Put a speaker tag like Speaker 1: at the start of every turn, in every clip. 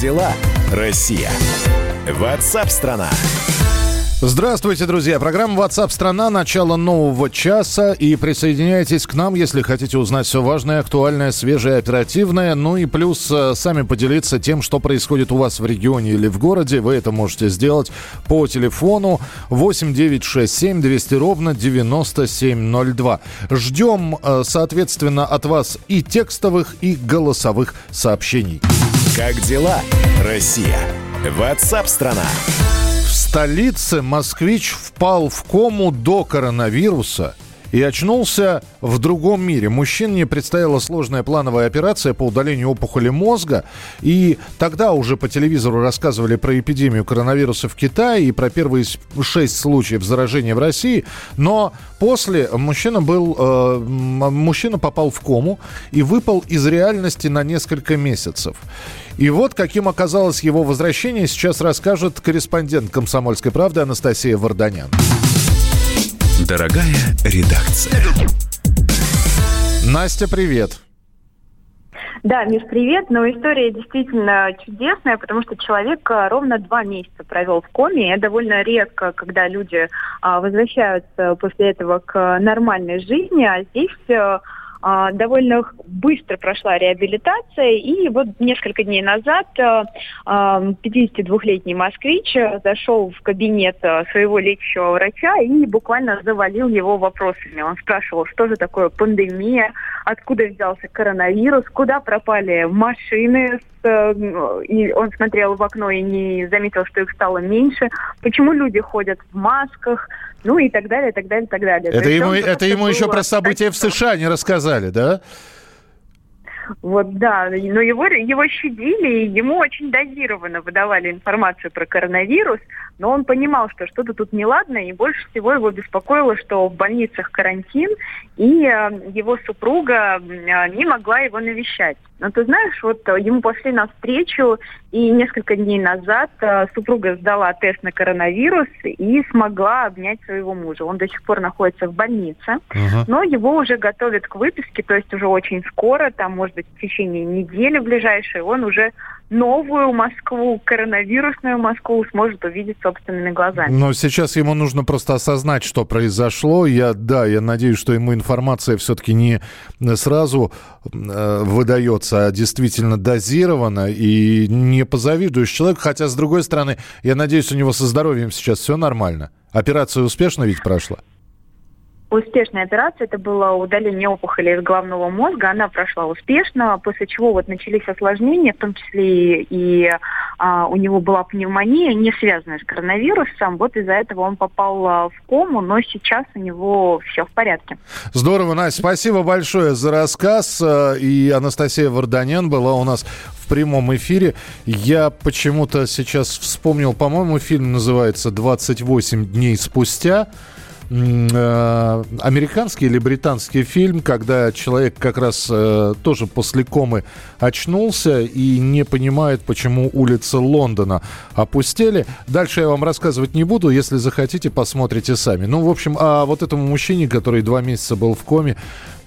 Speaker 1: дела, Россия? Ватсап-страна!
Speaker 2: Здравствуйте, друзья. Программа WhatsApp страна начало нового часа. И присоединяйтесь к нам, если хотите узнать все важное, актуальное, свежее, оперативное. Ну и плюс э, сами поделиться тем, что происходит у вас в регионе или в городе. Вы это можете сделать по телефону 8967 200 ровно 9702. Ждем, э, соответственно, от вас и текстовых, и голосовых сообщений.
Speaker 1: Как дела, Россия? Ватсап-страна!
Speaker 2: В столице москвич впал в кому до коронавируса и очнулся в другом мире. Мужчине предстояла сложная плановая операция по удалению опухоли мозга. И тогда уже по телевизору рассказывали про эпидемию коронавируса в Китае и про первые шесть случаев заражения в России. Но после мужчина был, э, мужчина попал в кому и выпал из реальности на несколько месяцев. И вот каким оказалось его возвращение, сейчас расскажет корреспондент «Комсомольской правды» Анастасия Варданян.
Speaker 1: Дорогая редакция.
Speaker 2: Настя, привет.
Speaker 3: Да, Миш, привет. Но история действительно чудесная, потому что человек а, ровно два месяца провел в коме. Это довольно редко, когда люди а, возвращаются после этого к нормальной жизни, а здесь а, довольно быстро прошла реабилитация, и вот несколько дней назад 52-летний а, москвич зашел в кабинет а, своего лечащего врача и буквально завалил его вопросами. Он спрашивал, что же такое пандемия, откуда взялся коронавирус, куда пропали машины Э, и он смотрел в окно и не заметил, что их стало меньше, почему люди ходят в масках, ну и так далее, так далее, так далее.
Speaker 2: Это ему, это ему еще про события в США не рассказали, да?
Speaker 3: Вот, да, но его, его щадили, и ему очень дозированно выдавали информацию про коронавирус, но он понимал, что что-то тут неладно, и больше всего его беспокоило, что в больницах карантин, и э, его супруга э, не могла его навещать. Но ты знаешь, вот ему пошли навстречу, и несколько дней назад э, супруга сдала тест на коронавирус и смогла обнять своего мужа. Он до сих пор находится в больнице, uh-huh. но его уже готовят к выписке, то есть уже очень скоро, там, может быть, в течение недели ближайшей, он уже новую Москву, коронавирусную Москву сможет увидеть собственными глазами.
Speaker 2: Но сейчас ему нужно просто осознать, что произошло. Я, да, я надеюсь, что ему информация все-таки не сразу э, выдается, а действительно дозирована. И не позавидуешь человеку. Хотя, с другой стороны, я надеюсь, у него со здоровьем сейчас все нормально. Операция успешно ведь прошла?
Speaker 3: Успешная операция. Это было удаление опухоли из головного мозга. Она прошла успешно, после чего вот начались осложнения, в том числе и а, у него была пневмония, не связанная с коронавирусом. Вот из-за этого он попал а, в кому, но сейчас у него все в порядке.
Speaker 2: Здорово, Настя. Спасибо большое за рассказ. А, и Анастасия Варданян была у нас в прямом эфире. Я почему-то сейчас вспомнил, по-моему, фильм называется «28 дней спустя». Э, американский или британский фильм, когда человек как раз э, тоже после комы очнулся и не понимает, почему улицы Лондона опустели. Дальше я вам рассказывать не буду, если захотите, посмотрите сами. Ну, в общем, а вот этому мужчине, который два месяца был в коме,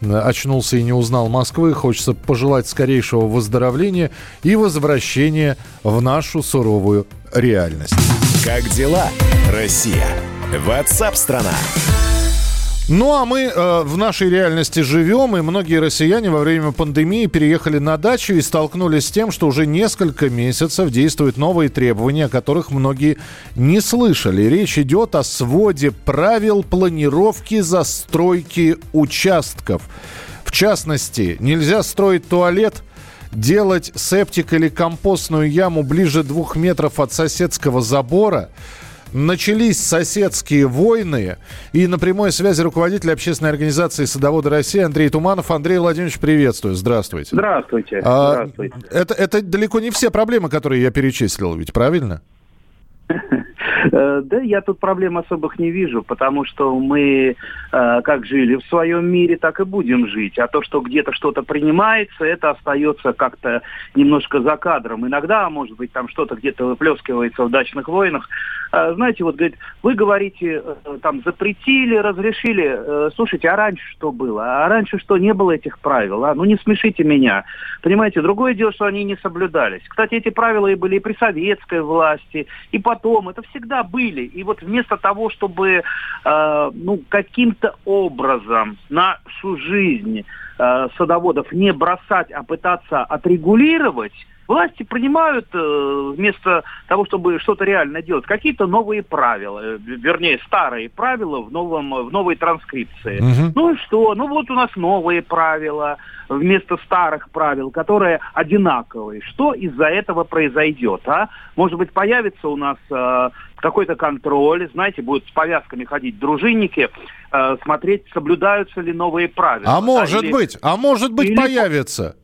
Speaker 2: очнулся и не узнал Москвы, хочется пожелать скорейшего выздоровления и возвращения в нашу суровую реальность.
Speaker 1: Как дела, Россия? Ватсап-страна!
Speaker 2: Ну а мы э, в нашей реальности живем, и многие россияне во время пандемии переехали на дачу и столкнулись с тем, что уже несколько месяцев действуют новые требования, о которых многие не слышали. Речь идет о своде правил планировки застройки участков. В частности, нельзя строить туалет делать септик или компостную яму ближе двух метров от соседского забора, начались соседские войны. И на прямой связи руководитель общественной организации «Садоводы России» Андрей Туманов. Андрей Владимирович, приветствую. Здравствуйте.
Speaker 4: Здравствуйте. А, Здравствуйте.
Speaker 2: Это, это далеко не все проблемы, которые я перечислил, ведь правильно?
Speaker 4: Э, да, я тут проблем особых не вижу, потому что мы э, как жили в своем мире, так и будем жить. А то, что где-то что-то принимается, это остается как-то немножко за кадром. Иногда, может быть, там что-то где-то выплескивается в дачных войнах. А, знаете, вот, говорит, вы говорите, э, там, запретили, разрешили. Слушайте, а раньше что было? А раньше что, не было этих правил? А? Ну, не смешите меня. Понимаете, другое дело, что они не соблюдались. Кстати, эти правила и были и при советской власти, и потом. Это всегда были. И вот вместо того, чтобы э, ну, каким-то образом нашу жизнь э, садоводов не бросать, а пытаться отрегулировать, власти принимают э, вместо того, чтобы что-то реально делать, какие-то новые правила, э, вернее, старые правила в, новом, в новой транскрипции. Угу. Ну и что? Ну вот у нас новые правила вместо старых правил, которые одинаковые. Что из-за этого произойдет? А? Может быть, появится у нас э, какой-то контроль, знаете, будут с повязками ходить дружинники, э, смотреть, соблюдаются ли новые правила.
Speaker 2: А может или... быть, а может быть или... появится.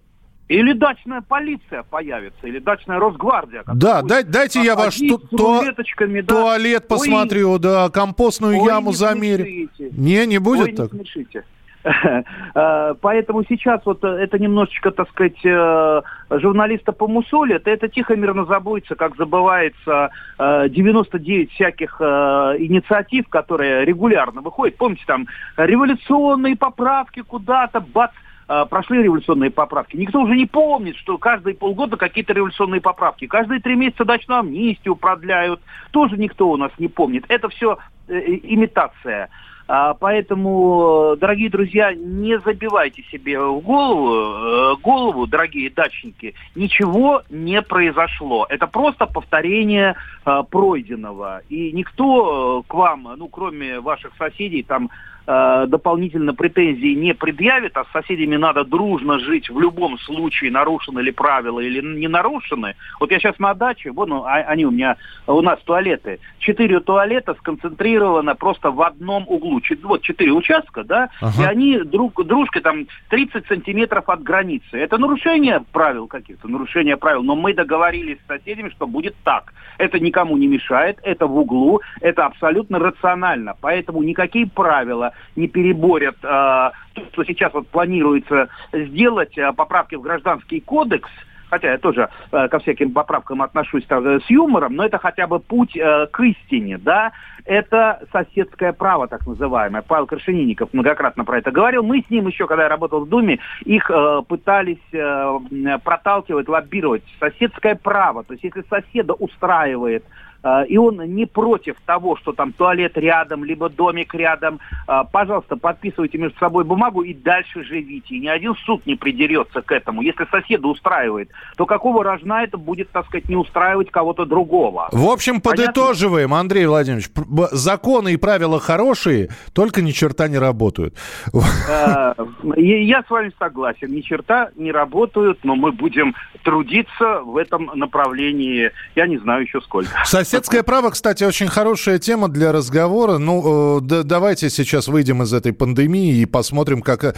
Speaker 4: Или дачная полиция появится, или дачная Росгвардия.
Speaker 2: Да, дай, дайте я ваш ту, то, да. туалет посмотрю, Ой, да, компостную Ой, яму не замерю. Не, не будет Ой, так? Не смешите.
Speaker 4: Э, поэтому сейчас вот э, это немножечко, так сказать, э, журналиста помусолят, это тихо мирно забудется, как забывается 99 всяких инициатив, которые регулярно выходят. Помните, там революционные поправки куда-то, бац, прошли революционные поправки. Никто уже не помнит, что каждые полгода какие-то революционные поправки. Каждые три месяца дачную амнистию продляют. Тоже никто у нас не помнит. Это все имитация. А, поэтому, дорогие друзья, не забивайте себе в голову, э, голову, дорогие дачники, ничего не произошло. Это просто повторение э, пройденного. И никто э, к вам, ну, кроме ваших соседей, там э, дополнительно претензий не предъявит, а с соседями надо дружно жить в любом случае, нарушены ли правила или не нарушены. Вот я сейчас на даче, вон ну, они у меня, у нас туалеты. Четыре туалета сконцентрировано просто в одном углу. Вот четыре участка, да, ага. и они друг дружкой там 30 сантиметров от границы. Это нарушение правил каких-то, нарушение правил, но мы договорились с соседями, что будет так. Это никому не мешает, это в углу, это абсолютно рационально. Поэтому никакие правила не переборят э, то, что сейчас вот планируется сделать, э, поправки в гражданский кодекс, хотя я тоже э, ко всяким поправкам отношусь так, э, с юмором, но это хотя бы путь э, к истине, да, это соседское право, так называемое. Павел Крашенинников многократно про это говорил. Мы с ним еще, когда я работал в Думе, их э, пытались э, проталкивать, лоббировать. Соседское право, то есть если соседа устраивает а, и он не против того, что там туалет рядом, либо домик рядом, а, пожалуйста, подписывайте между собой бумагу и дальше живите. И ни один суд не придерется к этому. Если соседа устраивает, то какого рожна это будет, так сказать, не устраивать кого-то другого?
Speaker 2: В общем, подытоживаем, Понятно? Андрей Владимирович, законы и правила хорошие, только ни черта не работают.
Speaker 4: А, я с вами согласен, ни черта не работают, но мы будем трудиться в этом направлении, я не знаю еще сколько.
Speaker 2: Соседское право, кстати, очень хорошая тема для разговора. Ну, э, да, давайте сейчас выйдем из этой пандемии и посмотрим, как... Э,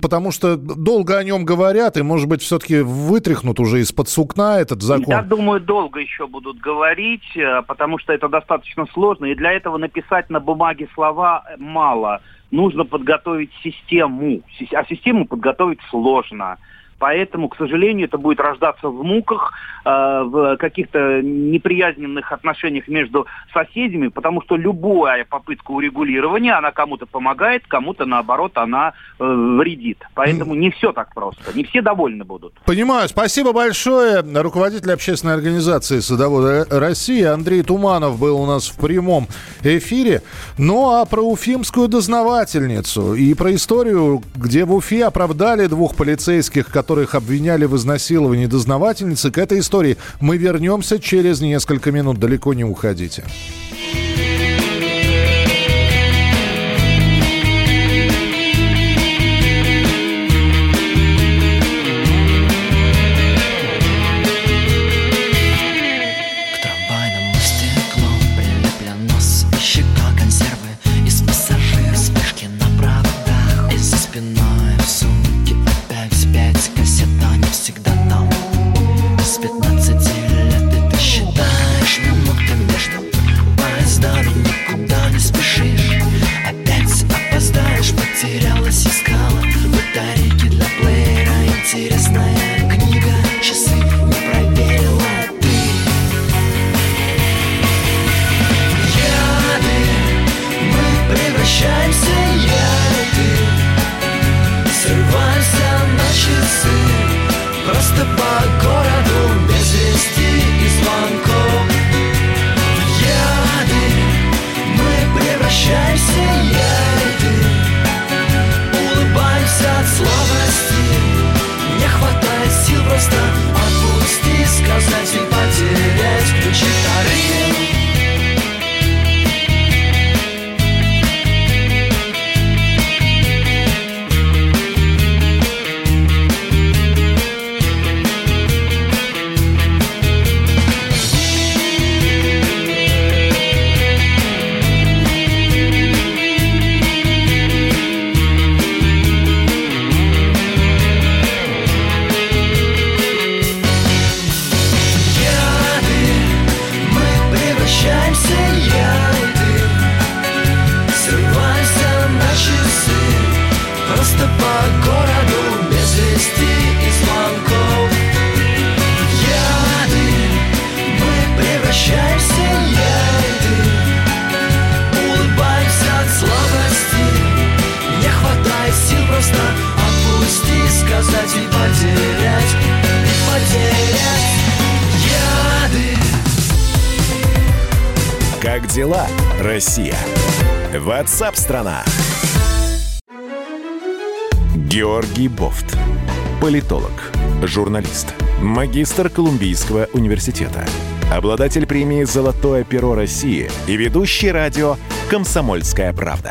Speaker 2: потому что долго о нем говорят, и, может быть, все-таки вытряхнут уже из-под сукна этот закон.
Speaker 4: Я думаю, долго еще будут говорить, э, потому что это достаточно сложно, и для этого написать на бумаге слова мало. Нужно подготовить систему, а систему подготовить сложно. Поэтому, к сожалению, это будет рождаться в муках, э, в каких-то неприязненных отношениях между соседями, потому что любая попытка урегулирования, она кому-то помогает, кому-то, наоборот, она э, вредит. Поэтому не все так просто. Не все довольны будут.
Speaker 2: Понимаю. Спасибо большое. Руководитель общественной организации «Садоводы России» Андрей Туманов был у нас в прямом эфире. Ну, а про уфимскую дознавательницу и про историю, где в Уфе оправдали двух полицейских, которые которых обвиняли в изнасиловании дознавательницы. К этой истории мы вернемся через несколько минут. Далеко не уходите.
Speaker 1: Дела, Россия? Ватсап-страна! Георгий Бофт. Политолог, журналист, магистр Колумбийского университета, обладатель премии «Золотое перо России» и ведущий радио «Комсомольская правда».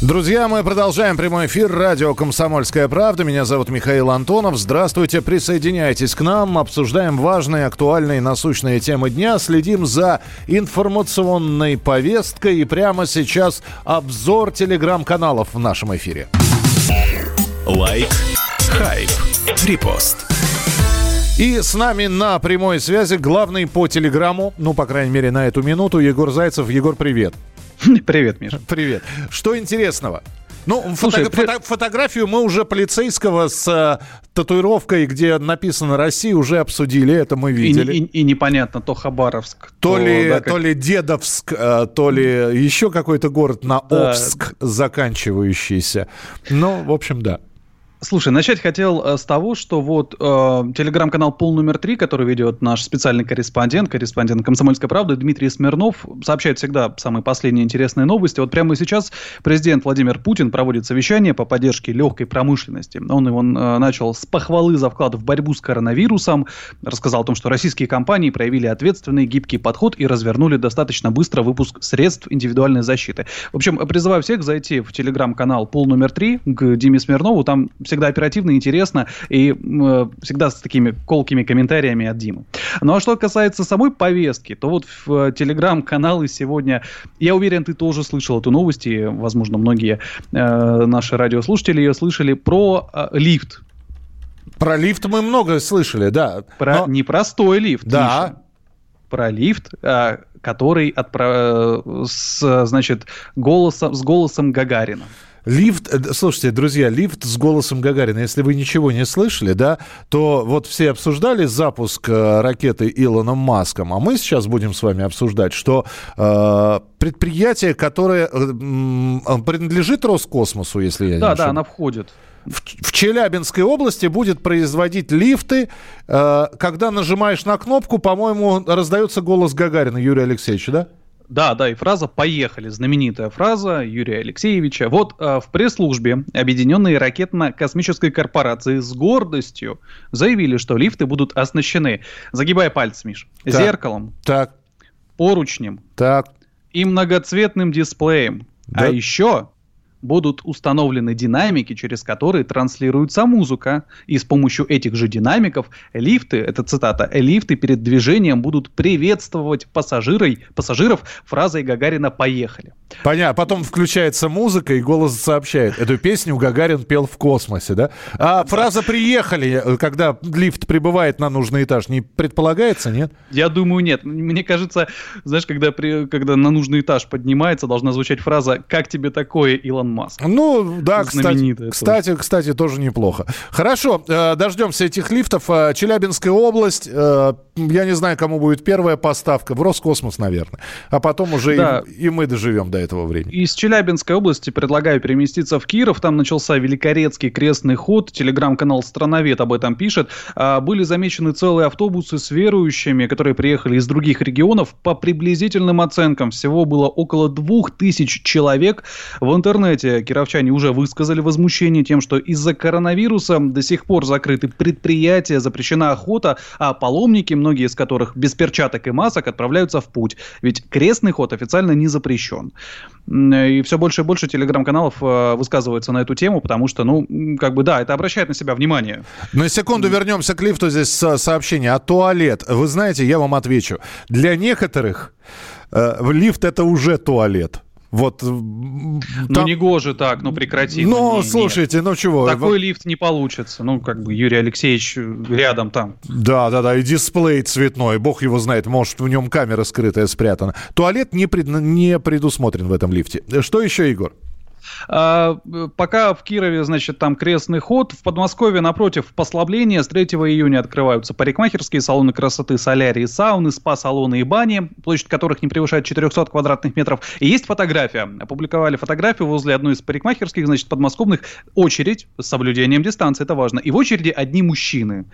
Speaker 2: Друзья, мы продолжаем прямой эфир радио «Комсомольская правда». Меня зовут Михаил Антонов. Здравствуйте, присоединяйтесь к нам. Обсуждаем важные, актуальные, насущные темы дня. Следим за информационной повесткой. И прямо сейчас обзор телеграм-каналов в нашем эфире.
Speaker 1: Лайк, хайп, репост.
Speaker 2: И с нами на прямой связи главный по телеграмму, ну, по крайней мере, на эту минуту, Егор Зайцев. Егор, привет.
Speaker 5: Привет, Миша.
Speaker 2: Привет. Что интересного? Ну, Слушай, фото- при... фото- фотографию мы уже полицейского с э, татуировкой, где написано «Россия», уже обсудили, это мы видели.
Speaker 5: И, и, и непонятно, то Хабаровск,
Speaker 2: то, то, ли, да, как... то ли Дедовск, э, то ли еще какой-то город на да. Обск заканчивающийся. Ну, в общем, да.
Speaker 5: Слушай, начать хотел э, с того, что вот э, телеграм-канал «Пол номер три», который ведет наш специальный корреспондент, корреспондент «Комсомольской правды» Дмитрий Смирнов, сообщает всегда самые последние интересные новости. Вот прямо сейчас президент Владимир Путин проводит совещание по поддержке легкой промышленности. Он его э, начал с похвалы за вклад в борьбу с коронавирусом, рассказал о том, что российские компании проявили ответственный гибкий подход и развернули достаточно быстро выпуск средств индивидуальной защиты. В общем, призываю всех зайти в телеграм-канал «Пол номер три» к Диме Смирнову, там всегда оперативно, интересно и э, всегда с такими колкими комментариями от Димы. Ну а что касается самой повестки, то вот в э, телеграм-каналы сегодня, я уверен, ты тоже слышал эту новость, и, возможно, многие э, наши радиослушатели ее слышали про э, лифт.
Speaker 2: Про лифт мы много слышали, да.
Speaker 5: Про но... непростой лифт.
Speaker 2: Да.
Speaker 5: Миша. Про лифт, э, который отправ... Э, с, значит, голосом, с голосом Гагарина.
Speaker 2: Лифт, э, слушайте, друзья, лифт с голосом Гагарина. Если вы ничего не слышали, да, то вот все обсуждали запуск э, ракеты Илоном Маском, а мы сейчас будем с вами обсуждать, что э, предприятие, которое э, принадлежит Роскосмосу, если я
Speaker 5: да,
Speaker 2: не
Speaker 5: Да, да, она входит.
Speaker 2: В, в Челябинской области будет производить лифты. Э, когда нажимаешь на кнопку, по-моему, раздается голос Гагарина Юрия Алексеевича, да?
Speaker 5: Да, да, и фраза «поехали», знаменитая фраза Юрия Алексеевича. Вот э, в пресс-службе Объединенной ракетно-космической корпорации с гордостью заявили, что лифты будут оснащены, загибая пальцы, Миш, так, зеркалом,
Speaker 2: так.
Speaker 5: поручнем
Speaker 2: так.
Speaker 5: и многоцветным дисплеем. А да. А еще будут установлены динамики, через которые транслируется музыка. И с помощью этих же динамиков лифты, это цитата, лифты перед движением будут приветствовать пассажирой, пассажиров фразой Гагарина «Поехали».
Speaker 2: Понятно. Потом включается музыка, и голос сообщает. Эту песню Гагарин пел в космосе, да? А фраза «приехали», когда лифт прибывает на нужный этаж, не предполагается, нет?
Speaker 5: Я думаю, нет. Мне кажется, знаешь, когда, при, когда на нужный этаж поднимается, должна звучать фраза «Как тебе такое, Илон Илон Маск.
Speaker 2: Ну, да, кстати, кстати, кстати, тоже неплохо. Хорошо, э, дождемся этих лифтов. Э, Челябинская область, э, я не знаю, кому будет первая поставка, в Роскосмос, наверное. А потом уже да. и, и мы доживем до этого времени.
Speaker 5: Из Челябинской области предлагаю переместиться в Киров. Там начался Великорецкий крестный ход. Телеграм-канал «Страновед» об этом пишет. А, были замечены целые автобусы с верующими, которые приехали из других регионов. По приблизительным оценкам всего было около двух тысяч человек. В интернете интернете кировчане уже высказали возмущение тем, что из-за коронавируса до сих пор закрыты предприятия, запрещена охота, а паломники, многие из которых без перчаток и масок, отправляются в путь. Ведь крестный ход официально не запрещен. И все больше и больше телеграм-каналов э, высказываются на эту тему, потому что, ну, как бы, да, это обращает на себя внимание.
Speaker 2: На секунду вернемся к лифту. Здесь сообщение. А туалет? Вы знаете, я вам отвечу. Для некоторых э, лифт это уже туалет. Вот.
Speaker 5: Ну, там... не гоже так, ну прекрати.
Speaker 2: Ну, ну слушайте, нет. ну чего.
Speaker 5: Такой лифт не получится. Ну, как бы Юрий Алексеевич рядом там.
Speaker 2: Да, да, да, и дисплей цветной, бог его знает, может, в нем камера скрытая спрятана. Туалет не, пред... не предусмотрен в этом лифте. Что еще, Егор?
Speaker 5: А, пока в Кирове, значит, там крестный ход, в Подмосковье, напротив, послабление. С 3 июня открываются парикмахерские салоны красоты, солярии, сауны, спа-салоны и бани, площадь которых не превышает 400 квадратных метров. И есть фотография. Опубликовали фотографию возле одной из парикмахерских, значит, подмосковных. Очередь с соблюдением дистанции, это важно. И в очереди одни мужчины,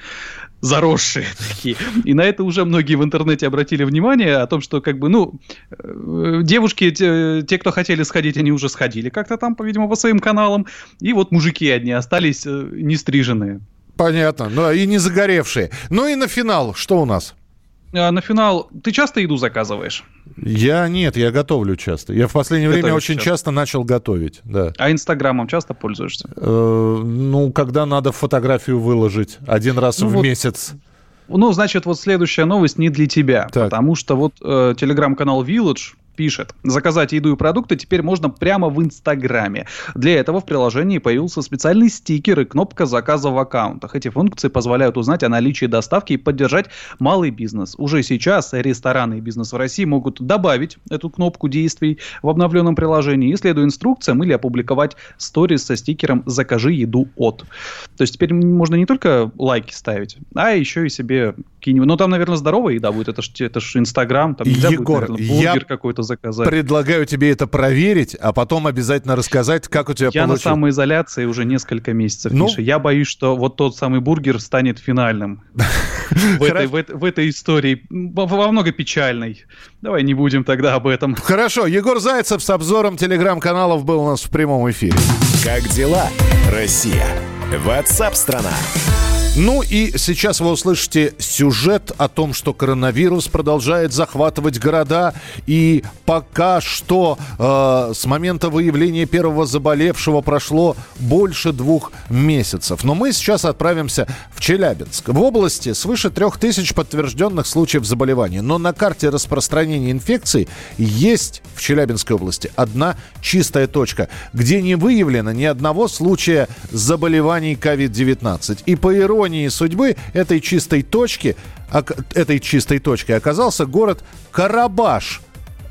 Speaker 5: заросшие такие. И на это уже многие в интернете обратили внимание о том, что, как бы, ну, э, девушки, те, те кто хотели сходить, они уже сходили как-то там, по-видимому, по своим каналам. И вот мужики одни остались э, не стриженные.
Speaker 2: Понятно. Ну, и не загоревшие. Ну и на финал что у нас?
Speaker 5: А на финал ты часто еду заказываешь?
Speaker 2: Я нет, я готовлю часто. Я в последнее Готовишь время очень часто. часто начал готовить, да.
Speaker 5: А Инстаграмом часто пользуешься?
Speaker 2: Э, ну, когда надо фотографию выложить один раз ну, в вот... месяц.
Speaker 5: Ну, значит, вот следующая новость не для тебя, так. потому что вот э, телеграм-канал Village пишет, заказать еду и продукты теперь можно прямо в Инстаграме. Для этого в приложении появился специальный стикер и кнопка заказа в аккаунтах. Эти функции позволяют узнать о наличии доставки и поддержать малый бизнес. Уже сейчас рестораны и бизнес в России могут добавить эту кнопку действий в обновленном приложении и, следуя инструкциям, или опубликовать сторис со стикером «Закажи еду от». То есть теперь можно не только лайки ставить, а еще и себе какие-нибудь... Ну, там, наверное, здоровая еда будет. Это ж, это ж Инстаграм, там нельзя
Speaker 2: Егор, будет, наверное, бургер какой-то заказать. предлагаю тебе это проверить, а потом обязательно рассказать, как у тебя
Speaker 5: Я получилось. на самоизоляции уже несколько месяцев, ну... Миша. Я боюсь, что вот тот самый бургер станет финальным в этой, в, в этой истории. Во много печальной. Давай не будем тогда об этом.
Speaker 2: Хорошо. Егор Зайцев с обзором телеграм-каналов был у нас в прямом эфире.
Speaker 1: Как дела, Россия? Ватсап-страна!
Speaker 2: Ну и сейчас вы услышите сюжет о том, что коронавирус продолжает захватывать города. И пока что э, с момента выявления первого заболевшего прошло больше двух месяцев. Но мы сейчас отправимся в Челябинск. В области свыше трех тысяч подтвержденных случаев заболевания. Но на карте распространения инфекции есть в Челябинской области одна чистая точка, где не выявлено ни одного случая заболеваний COVID-19. И по иронии иронии судьбы этой чистой точки, этой чистой точкой оказался город Карабаш –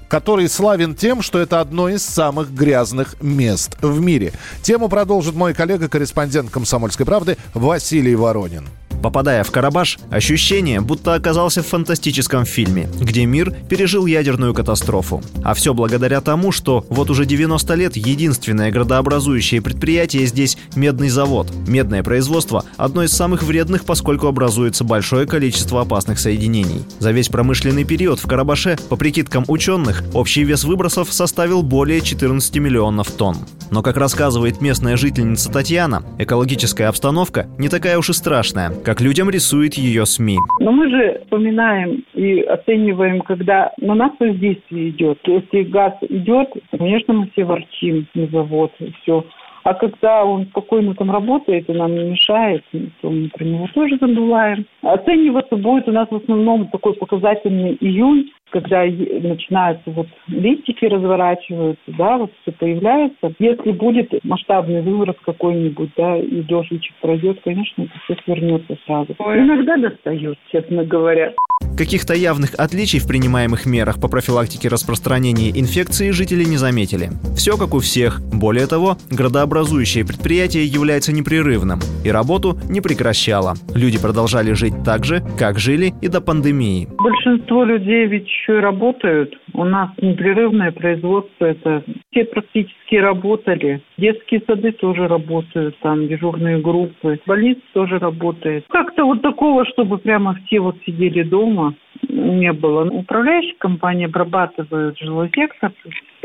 Speaker 2: который славен тем, что это одно из самых грязных мест в мире. Тему продолжит мой коллега-корреспондент «Комсомольской правды» Василий Воронин.
Speaker 6: Попадая в Карабаш, ощущение, будто оказался в фантастическом фильме, где мир пережил ядерную катастрофу. А все благодаря тому, что вот уже 90 лет единственное градообразующее предприятие здесь – медный завод. Медное производство – одно из самых вредных, поскольку образуется большое количество опасных соединений. За весь промышленный период в Карабаше, по прикидкам ученых, общий вес выбросов составил более 14 миллионов тонн. Но, как рассказывает местная жительница Татьяна, экологическая обстановка не такая уж и страшная, как как людям рисует ее СМИ.
Speaker 7: Но мы же вспоминаем и оцениваем, когда на нас воздействие идет. Если газ идет, конечно, мы все ворчим на завод и все. А когда он спокойно там работает и нам не мешает, то мы про него тоже забываем. Оцениваться будет у нас в основном такой показательный июнь, когда начинаются вот листики разворачиваются, да, вот все появляется. Если будет масштабный выброс какой-нибудь, да, и дождичек пройдет, конечно, это все свернется сразу. Ой. Иногда достает, честно говоря.
Speaker 6: Каких-то явных отличий в принимаемых мерах по профилактике распространения инфекции жители не заметили. Все как у всех. Более того, градообразующее предприятие является непрерывным и работу не прекращало. Люди продолжали жить так же, как жили и до пандемии.
Speaker 7: Большинство людей ведь еще и работают. У нас непрерывное производство. Это все практически работали. Детские сады тоже работают, там дежурные группы. Больница тоже работает. Как-то вот такого, чтобы прямо все вот сидели дома, не было. Управляющая компания обрабатывает жилой сектор,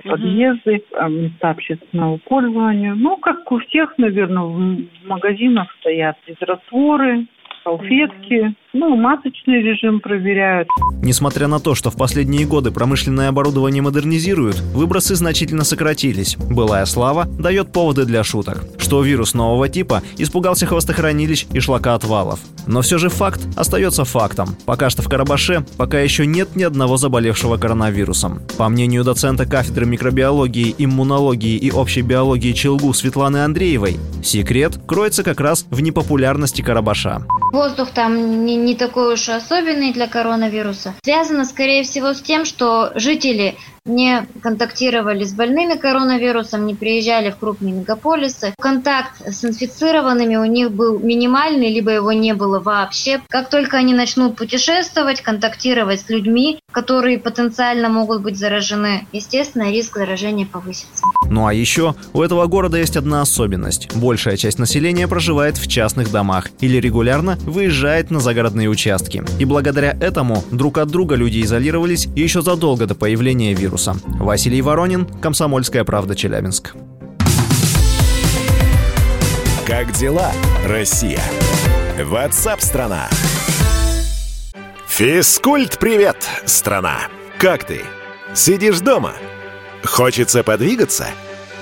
Speaker 7: подъезды, а, места общественного пользования. Ну, как у всех, наверное, в магазинах стоят растворы, салфетки, ну, масочный режим проверяют.
Speaker 6: Несмотря на то, что в последние годы промышленное оборудование модернизируют, выбросы значительно сократились. Былая слава дает поводы для шуток, что вирус нового типа испугался хвостохранилищ и шлакоотвалов. Но все же факт остается фактом. Пока что в Карабаше пока еще нет ни одного заболевшего коронавирусом. По мнению доцента кафедры микробиологии, иммунологии и общей биологии Челгу Светланы Андреевой, секрет кроется как раз в непопулярности Карабаша.
Speaker 8: Воздух там не, не такой уж особенный для коронавируса. Связано, скорее всего, с тем, что жители не контактировали с больными коронавирусом, не приезжали в крупные мегаполисы. Контакт с инфицированными у них был минимальный, либо его не было вообще. Как только они начнут путешествовать, контактировать с людьми, которые потенциально могут быть заражены, естественно, риск заражения повысится.
Speaker 6: Ну а еще у этого города есть одна особенность. Большая часть населения проживает в частных домах или регулярно выезжает на загородные участки. И благодаря этому друг от друга люди изолировались еще задолго до появления вируса. Василий Воронин, Комсомольская правда, Челябинск.
Speaker 1: Как дела, Россия? Ватсап-страна! Физкульт-привет, страна! Как ты? Сидишь дома? Хочется подвигаться?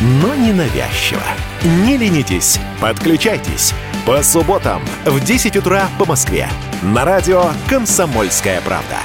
Speaker 1: но не навязчиво. Не ленитесь, подключайтесь. По субботам в 10 утра по Москве. На радио «Комсомольская правда».